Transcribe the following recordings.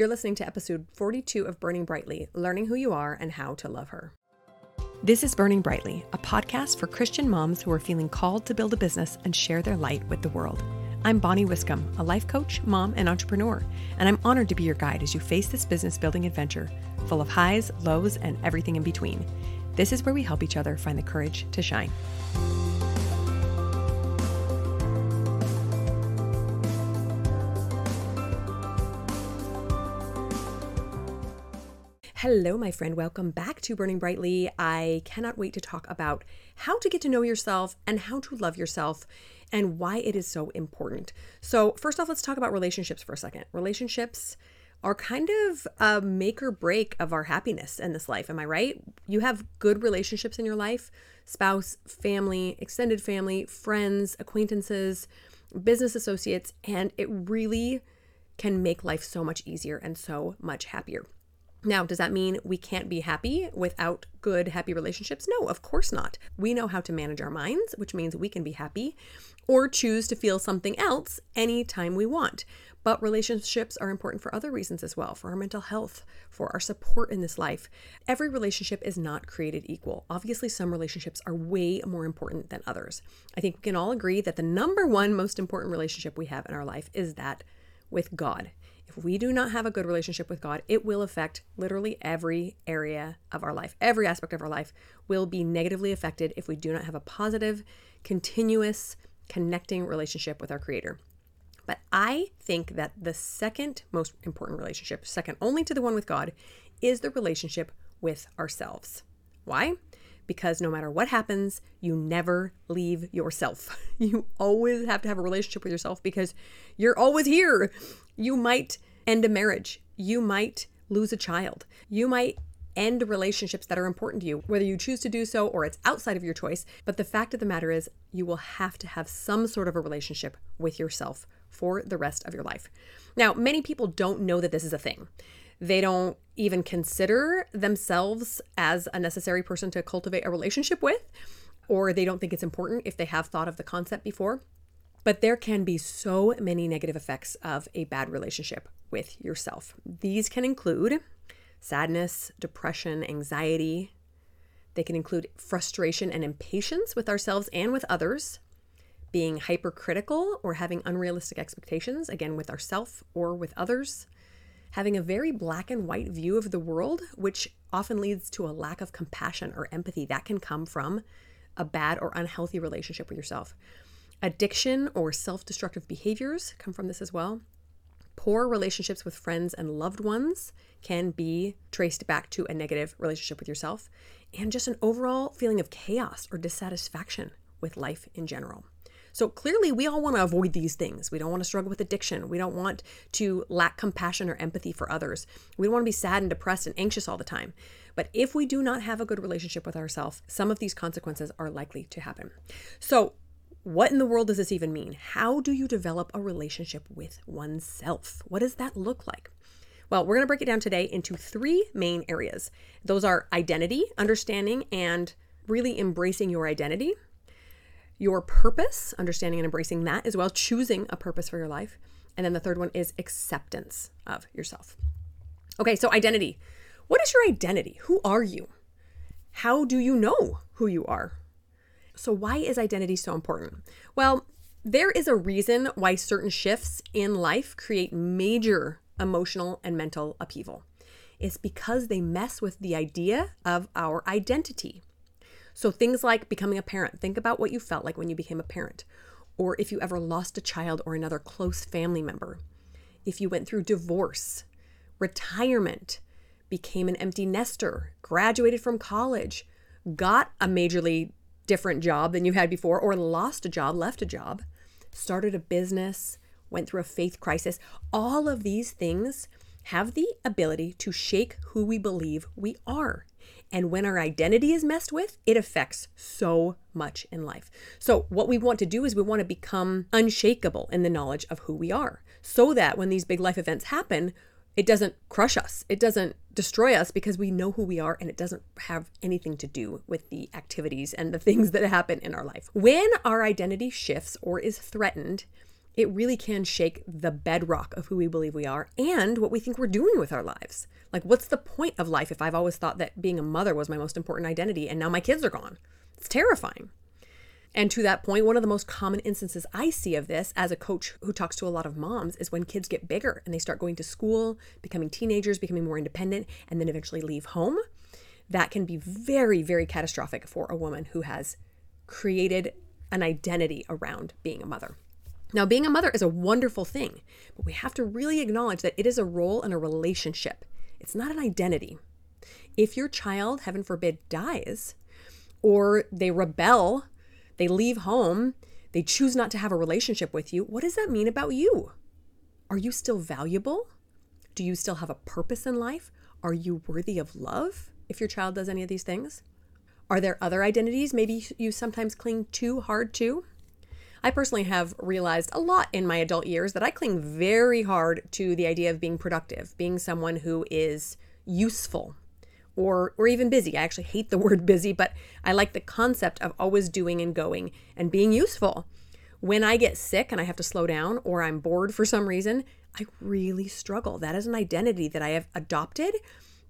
You're listening to episode 42 of Burning Brightly Learning Who You Are and How to Love Her. This is Burning Brightly, a podcast for Christian moms who are feeling called to build a business and share their light with the world. I'm Bonnie Wiscombe, a life coach, mom, and entrepreneur, and I'm honored to be your guide as you face this business building adventure full of highs, lows, and everything in between. This is where we help each other find the courage to shine. Hello, my friend. Welcome back to Burning Brightly. I cannot wait to talk about how to get to know yourself and how to love yourself and why it is so important. So, first off, let's talk about relationships for a second. Relationships are kind of a make or break of our happiness in this life. Am I right? You have good relationships in your life spouse, family, extended family, friends, acquaintances, business associates, and it really can make life so much easier and so much happier. Now, does that mean we can't be happy without good, happy relationships? No, of course not. We know how to manage our minds, which means we can be happy or choose to feel something else anytime we want. But relationships are important for other reasons as well, for our mental health, for our support in this life. Every relationship is not created equal. Obviously, some relationships are way more important than others. I think we can all agree that the number one most important relationship we have in our life is that with God. If we do not have a good relationship with God, it will affect literally every area of our life. Every aspect of our life will be negatively affected if we do not have a positive, continuous, connecting relationship with our Creator. But I think that the second most important relationship, second only to the one with God, is the relationship with ourselves. Why? Because no matter what happens, you never leave yourself. You always have to have a relationship with yourself because you're always here. You might end a marriage. You might lose a child. You might end relationships that are important to you, whether you choose to do so or it's outside of your choice. But the fact of the matter is, you will have to have some sort of a relationship with yourself for the rest of your life. Now, many people don't know that this is a thing. They don't even consider themselves as a necessary person to cultivate a relationship with, or they don't think it's important if they have thought of the concept before. But there can be so many negative effects of a bad relationship with yourself. These can include sadness, depression, anxiety. They can include frustration and impatience with ourselves and with others, being hypercritical or having unrealistic expectations, again, with ourselves or with others, having a very black and white view of the world, which often leads to a lack of compassion or empathy. That can come from a bad or unhealthy relationship with yourself. Addiction or self destructive behaviors come from this as well. Poor relationships with friends and loved ones can be traced back to a negative relationship with yourself, and just an overall feeling of chaos or dissatisfaction with life in general. So clearly, we all want to avoid these things. We don't want to struggle with addiction. We don't want to lack compassion or empathy for others. We don't want to be sad and depressed and anxious all the time. But if we do not have a good relationship with ourselves, some of these consequences are likely to happen. So, what in the world does this even mean? How do you develop a relationship with oneself? What does that look like? Well, we're going to break it down today into three main areas. Those are identity, understanding, and really embracing your identity, your purpose, understanding and embracing that as well, choosing a purpose for your life. And then the third one is acceptance of yourself. Okay, so identity. What is your identity? Who are you? How do you know who you are? So, why is identity so important? Well, there is a reason why certain shifts in life create major emotional and mental upheaval. It's because they mess with the idea of our identity. So, things like becoming a parent, think about what you felt like when you became a parent, or if you ever lost a child or another close family member, if you went through divorce, retirement, became an empty nester, graduated from college, got a majorly different job than you had before, or lost a job, left a job, started a business, went through a faith crisis, all of these things have the ability to shake who we believe we are. And when our identity is messed with, it affects so much in life. So, what we want to do is we want to become unshakable in the knowledge of who we are so that when these big life events happen, it doesn't crush us. It doesn't destroy us because we know who we are and it doesn't have anything to do with the activities and the things that happen in our life. When our identity shifts or is threatened, it really can shake the bedrock of who we believe we are and what we think we're doing with our lives. Like, what's the point of life if I've always thought that being a mother was my most important identity and now my kids are gone? It's terrifying. And to that point, one of the most common instances I see of this as a coach who talks to a lot of moms is when kids get bigger and they start going to school, becoming teenagers, becoming more independent, and then eventually leave home. That can be very, very catastrophic for a woman who has created an identity around being a mother. Now, being a mother is a wonderful thing, but we have to really acknowledge that it is a role and a relationship. It's not an identity. If your child, heaven forbid, dies, or they rebel, they leave home, they choose not to have a relationship with you, what does that mean about you? Are you still valuable? Do you still have a purpose in life? Are you worthy of love if your child does any of these things? Are there other identities maybe you sometimes cling too hard to? I personally have realized a lot in my adult years that I cling very hard to the idea of being productive, being someone who is useful or or even busy. I actually hate the word busy, but I like the concept of always doing and going and being useful. When I get sick and I have to slow down or I'm bored for some reason, I really struggle. That is an identity that I have adopted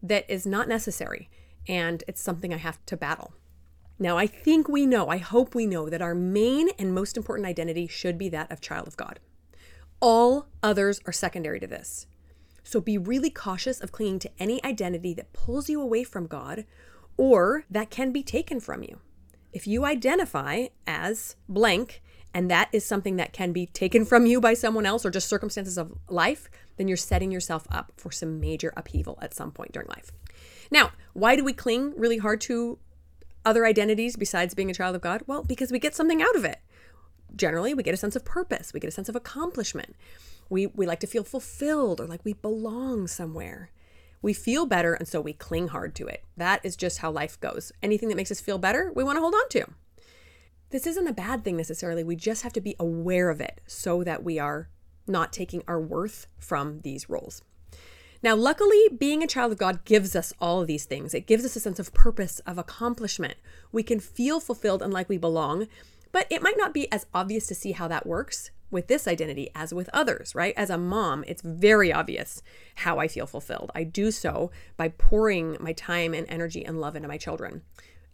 that is not necessary and it's something I have to battle. Now, I think we know, I hope we know that our main and most important identity should be that of child of God. All others are secondary to this. So be really cautious of clinging to any identity that pulls you away from God or that can be taken from you. If you identify as blank and that is something that can be taken from you by someone else or just circumstances of life, then you're setting yourself up for some major upheaval at some point during life. Now, why do we cling really hard to other identities besides being a child of God? Well, because we get something out of it. Generally, we get a sense of purpose, we get a sense of accomplishment. We, we like to feel fulfilled or like we belong somewhere. We feel better, and so we cling hard to it. That is just how life goes. Anything that makes us feel better, we want to hold on to. This isn't a bad thing necessarily. We just have to be aware of it so that we are not taking our worth from these roles. Now, luckily, being a child of God gives us all of these things. It gives us a sense of purpose, of accomplishment. We can feel fulfilled and like we belong, but it might not be as obvious to see how that works with this identity as with others, right? As a mom, it's very obvious how I feel fulfilled. I do so by pouring my time and energy and love into my children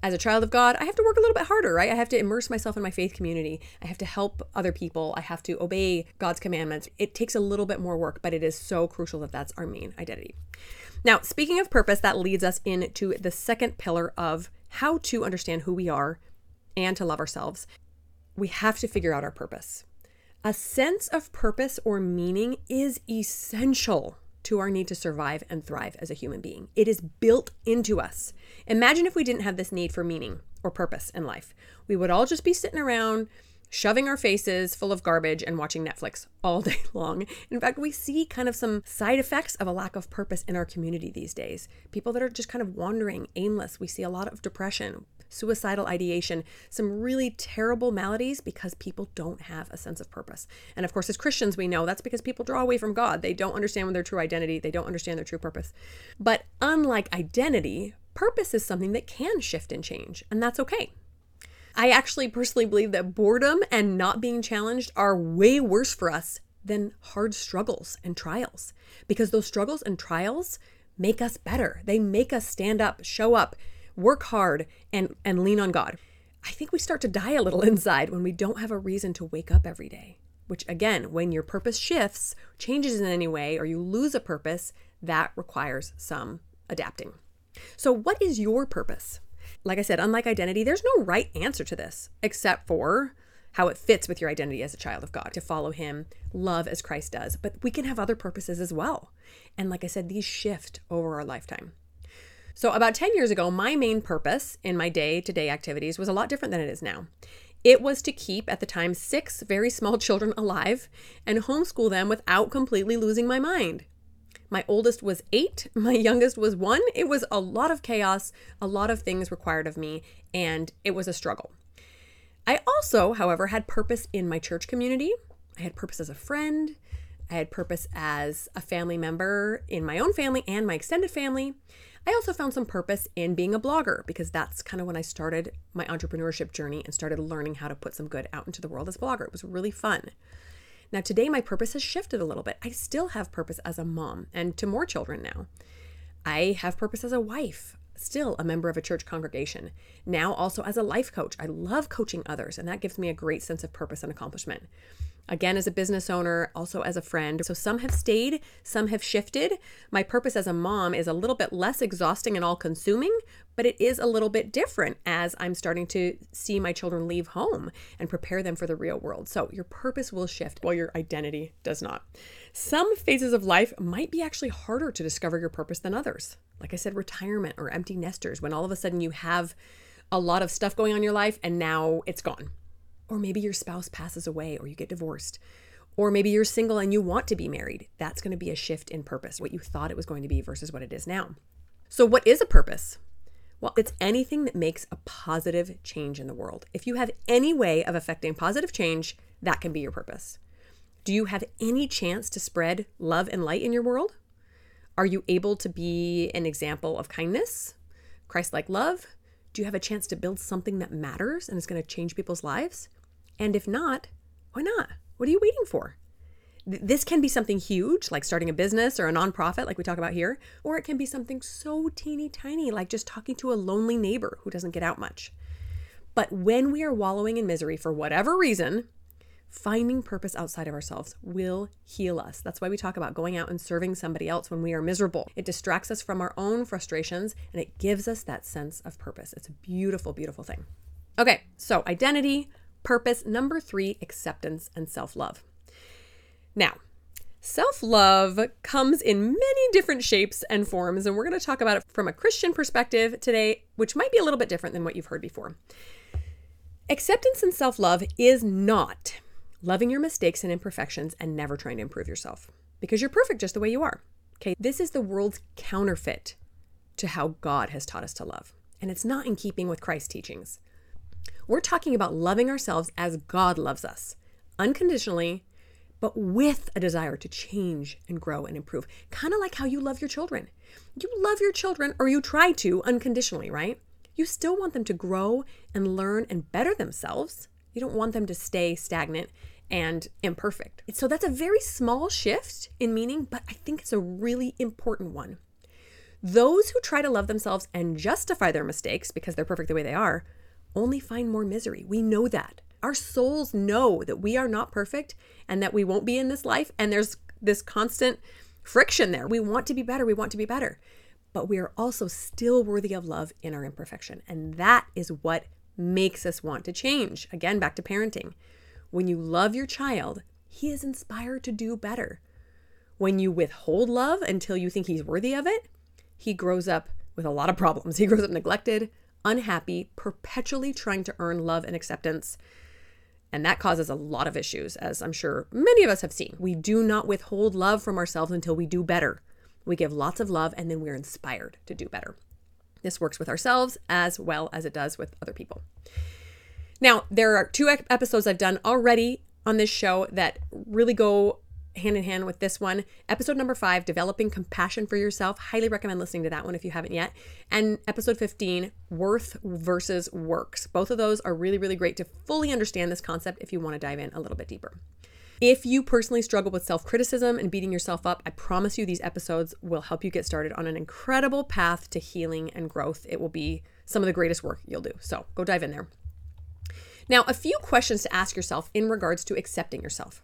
as a child of God, I have to work a little bit harder, right? I have to immerse myself in my faith community. I have to help other people. I have to obey God's commandments. It takes a little bit more work, but it is so crucial that that's our main identity. Now, speaking of purpose, that leads us into the second pillar of how to understand who we are and to love ourselves. We have to figure out our purpose. A sense of purpose or meaning is essential to our need to survive and thrive as a human being. It is built into us. Imagine if we didn't have this need for meaning or purpose in life. We would all just be sitting around shoving our faces full of garbage and watching Netflix all day long. In fact, we see kind of some side effects of a lack of purpose in our community these days. People that are just kind of wandering, aimless. We see a lot of depression suicidal ideation, some really terrible maladies because people don't have a sense of purpose. And of course, as Christians, we know that's because people draw away from God. They don't understand their true identity, they don't understand their true purpose. But unlike identity, purpose is something that can shift and change, and that's okay. I actually personally believe that boredom and not being challenged are way worse for us than hard struggles and trials because those struggles and trials make us better. They make us stand up, show up, work hard, and, and lean on God. I think we start to die a little inside when we don't have a reason to wake up every day. Which, again, when your purpose shifts, changes in any way, or you lose a purpose, that requires some adapting. So, what is your purpose? Like I said, unlike identity, there's no right answer to this except for how it fits with your identity as a child of God to follow Him, love as Christ does. But we can have other purposes as well. And like I said, these shift over our lifetime. So, about 10 years ago, my main purpose in my day to day activities was a lot different than it is now. It was to keep, at the time, six very small children alive and homeschool them without completely losing my mind. My oldest was eight, my youngest was one. It was a lot of chaos, a lot of things required of me, and it was a struggle. I also, however, had purpose in my church community. I had purpose as a friend. I had purpose as a family member in my own family and my extended family. I also found some purpose in being a blogger because that's kind of when I started my entrepreneurship journey and started learning how to put some good out into the world as a blogger. It was really fun. Now, today, my purpose has shifted a little bit. I still have purpose as a mom and to more children now. I have purpose as a wife, still a member of a church congregation. Now, also as a life coach. I love coaching others, and that gives me a great sense of purpose and accomplishment again as a business owner, also as a friend. So some have stayed, some have shifted. My purpose as a mom is a little bit less exhausting and all consuming, but it is a little bit different as I'm starting to see my children leave home and prepare them for the real world. So your purpose will shift while your identity does not. Some phases of life might be actually harder to discover your purpose than others. Like I said, retirement or empty nesters, when all of a sudden you have a lot of stuff going on in your life and now it's gone or maybe your spouse passes away or you get divorced. Or maybe you're single and you want to be married. That's going to be a shift in purpose, what you thought it was going to be versus what it is now. So, what is a purpose? Well, it's anything that makes a positive change in the world. If you have any way of affecting positive change, that can be your purpose. Do you have any chance to spread love and light in your world? Are you able to be an example of kindness, Christ like love? Do you have a chance to build something that matters and is going to change people's lives? And if not, why not? What are you waiting for? This can be something huge, like starting a business or a nonprofit, like we talk about here, or it can be something so teeny tiny, like just talking to a lonely neighbor who doesn't get out much. But when we are wallowing in misery for whatever reason, finding purpose outside of ourselves will heal us. That's why we talk about going out and serving somebody else when we are miserable. It distracts us from our own frustrations and it gives us that sense of purpose. It's a beautiful, beautiful thing. Okay, so identity, Purpose number three acceptance and self love. Now, self love comes in many different shapes and forms, and we're going to talk about it from a Christian perspective today, which might be a little bit different than what you've heard before. Acceptance and self love is not loving your mistakes and imperfections and never trying to improve yourself because you're perfect just the way you are. Okay, this is the world's counterfeit to how God has taught us to love, and it's not in keeping with Christ's teachings. We're talking about loving ourselves as God loves us, unconditionally, but with a desire to change and grow and improve. Kind of like how you love your children. You love your children, or you try to unconditionally, right? You still want them to grow and learn and better themselves. You don't want them to stay stagnant and imperfect. So that's a very small shift in meaning, but I think it's a really important one. Those who try to love themselves and justify their mistakes because they're perfect the way they are only find more misery. We know that. Our souls know that we are not perfect and that we won't be in this life. And there's this constant friction there. We want to be better. We want to be better. But we are also still worthy of love in our imperfection. And that is what makes us want to change. Again, back to parenting. When you love your child, he is inspired to do better. When you withhold love until you think he's worthy of it, he grows up with a lot of problems. He grows up neglected, unhappy, perpetually trying to earn love and acceptance. And that causes a lot of issues, as I'm sure many of us have seen. We do not withhold love from ourselves until we do better. We give lots of love and then we're inspired to do better. This works with ourselves as well as it does with other people. Now, there are two episodes I've done already on this show that really go hand in hand with this one. Episode number five, Developing Compassion for Yourself. Highly recommend listening to that one if you haven't yet. And episode 15, Worth versus Works. Both of those are really, really great to fully understand this concept if you want to dive in a little bit deeper. If you personally struggle with self criticism and beating yourself up, I promise you these episodes will help you get started on an incredible path to healing and growth. It will be some of the greatest work you'll do. So go dive in there. Now, a few questions to ask yourself in regards to accepting yourself.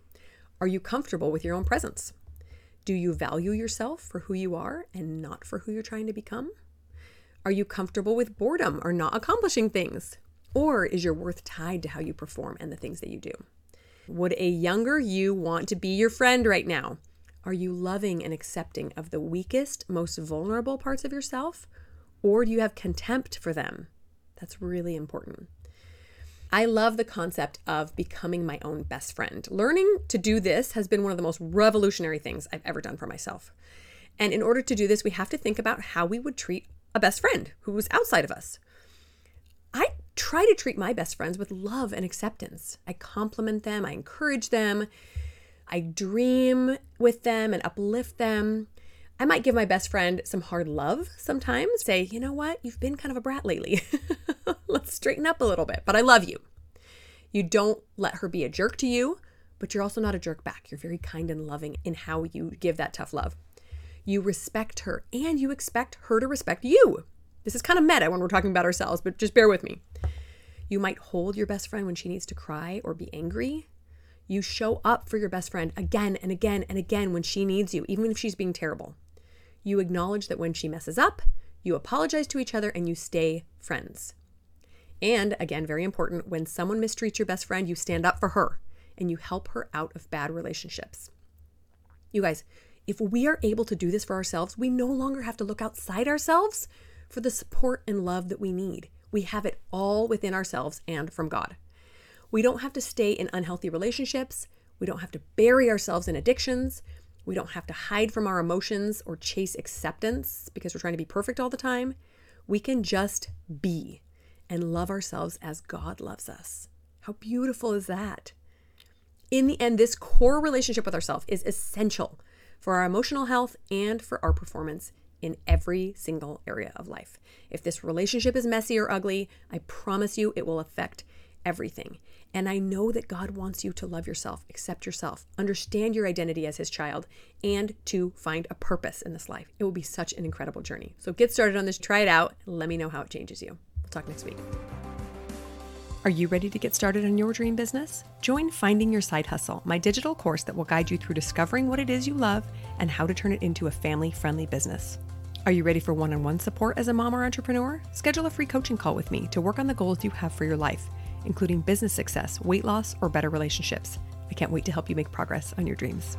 Are you comfortable with your own presence? Do you value yourself for who you are and not for who you're trying to become? Are you comfortable with boredom or not accomplishing things? Or is your worth tied to how you perform and the things that you do? Would a younger you want to be your friend right now? Are you loving and accepting of the weakest, most vulnerable parts of yourself? Or do you have contempt for them? That's really important. I love the concept of becoming my own best friend. Learning to do this has been one of the most revolutionary things I've ever done for myself. And in order to do this, we have to think about how we would treat a best friend who was outside of us. I try to treat my best friends with love and acceptance. I compliment them, I encourage them, I dream with them and uplift them. I might give my best friend some hard love sometimes, say, you know what, you've been kind of a brat lately. Let's straighten up a little bit, but I love you. You don't let her be a jerk to you, but you're also not a jerk back. You're very kind and loving in how you give that tough love. You respect her and you expect her to respect you. This is kind of meta when we're talking about ourselves, but just bear with me. You might hold your best friend when she needs to cry or be angry. You show up for your best friend again and again and again when she needs you, even if she's being terrible. You acknowledge that when she messes up, you apologize to each other and you stay friends. And again, very important, when someone mistreats your best friend, you stand up for her and you help her out of bad relationships. You guys, if we are able to do this for ourselves, we no longer have to look outside ourselves for the support and love that we need. We have it all within ourselves and from God. We don't have to stay in unhealthy relationships. We don't have to bury ourselves in addictions. We don't have to hide from our emotions or chase acceptance because we're trying to be perfect all the time. We can just be and love ourselves as God loves us. How beautiful is that? In the end, this core relationship with ourselves is essential for our emotional health and for our performance in every single area of life. If this relationship is messy or ugly, I promise you it will affect everything. And I know that God wants you to love yourself, accept yourself, understand your identity as His child, and to find a purpose in this life. It will be such an incredible journey. So get started on this, try it out, let me know how it changes you. Talk next week. Are you ready to get started on your dream business? Join Finding Your Side Hustle, my digital course that will guide you through discovering what it is you love and how to turn it into a family friendly business. Are you ready for one on one support as a mom or entrepreneur? Schedule a free coaching call with me to work on the goals you have for your life including business success, weight loss, or better relationships. I can't wait to help you make progress on your dreams.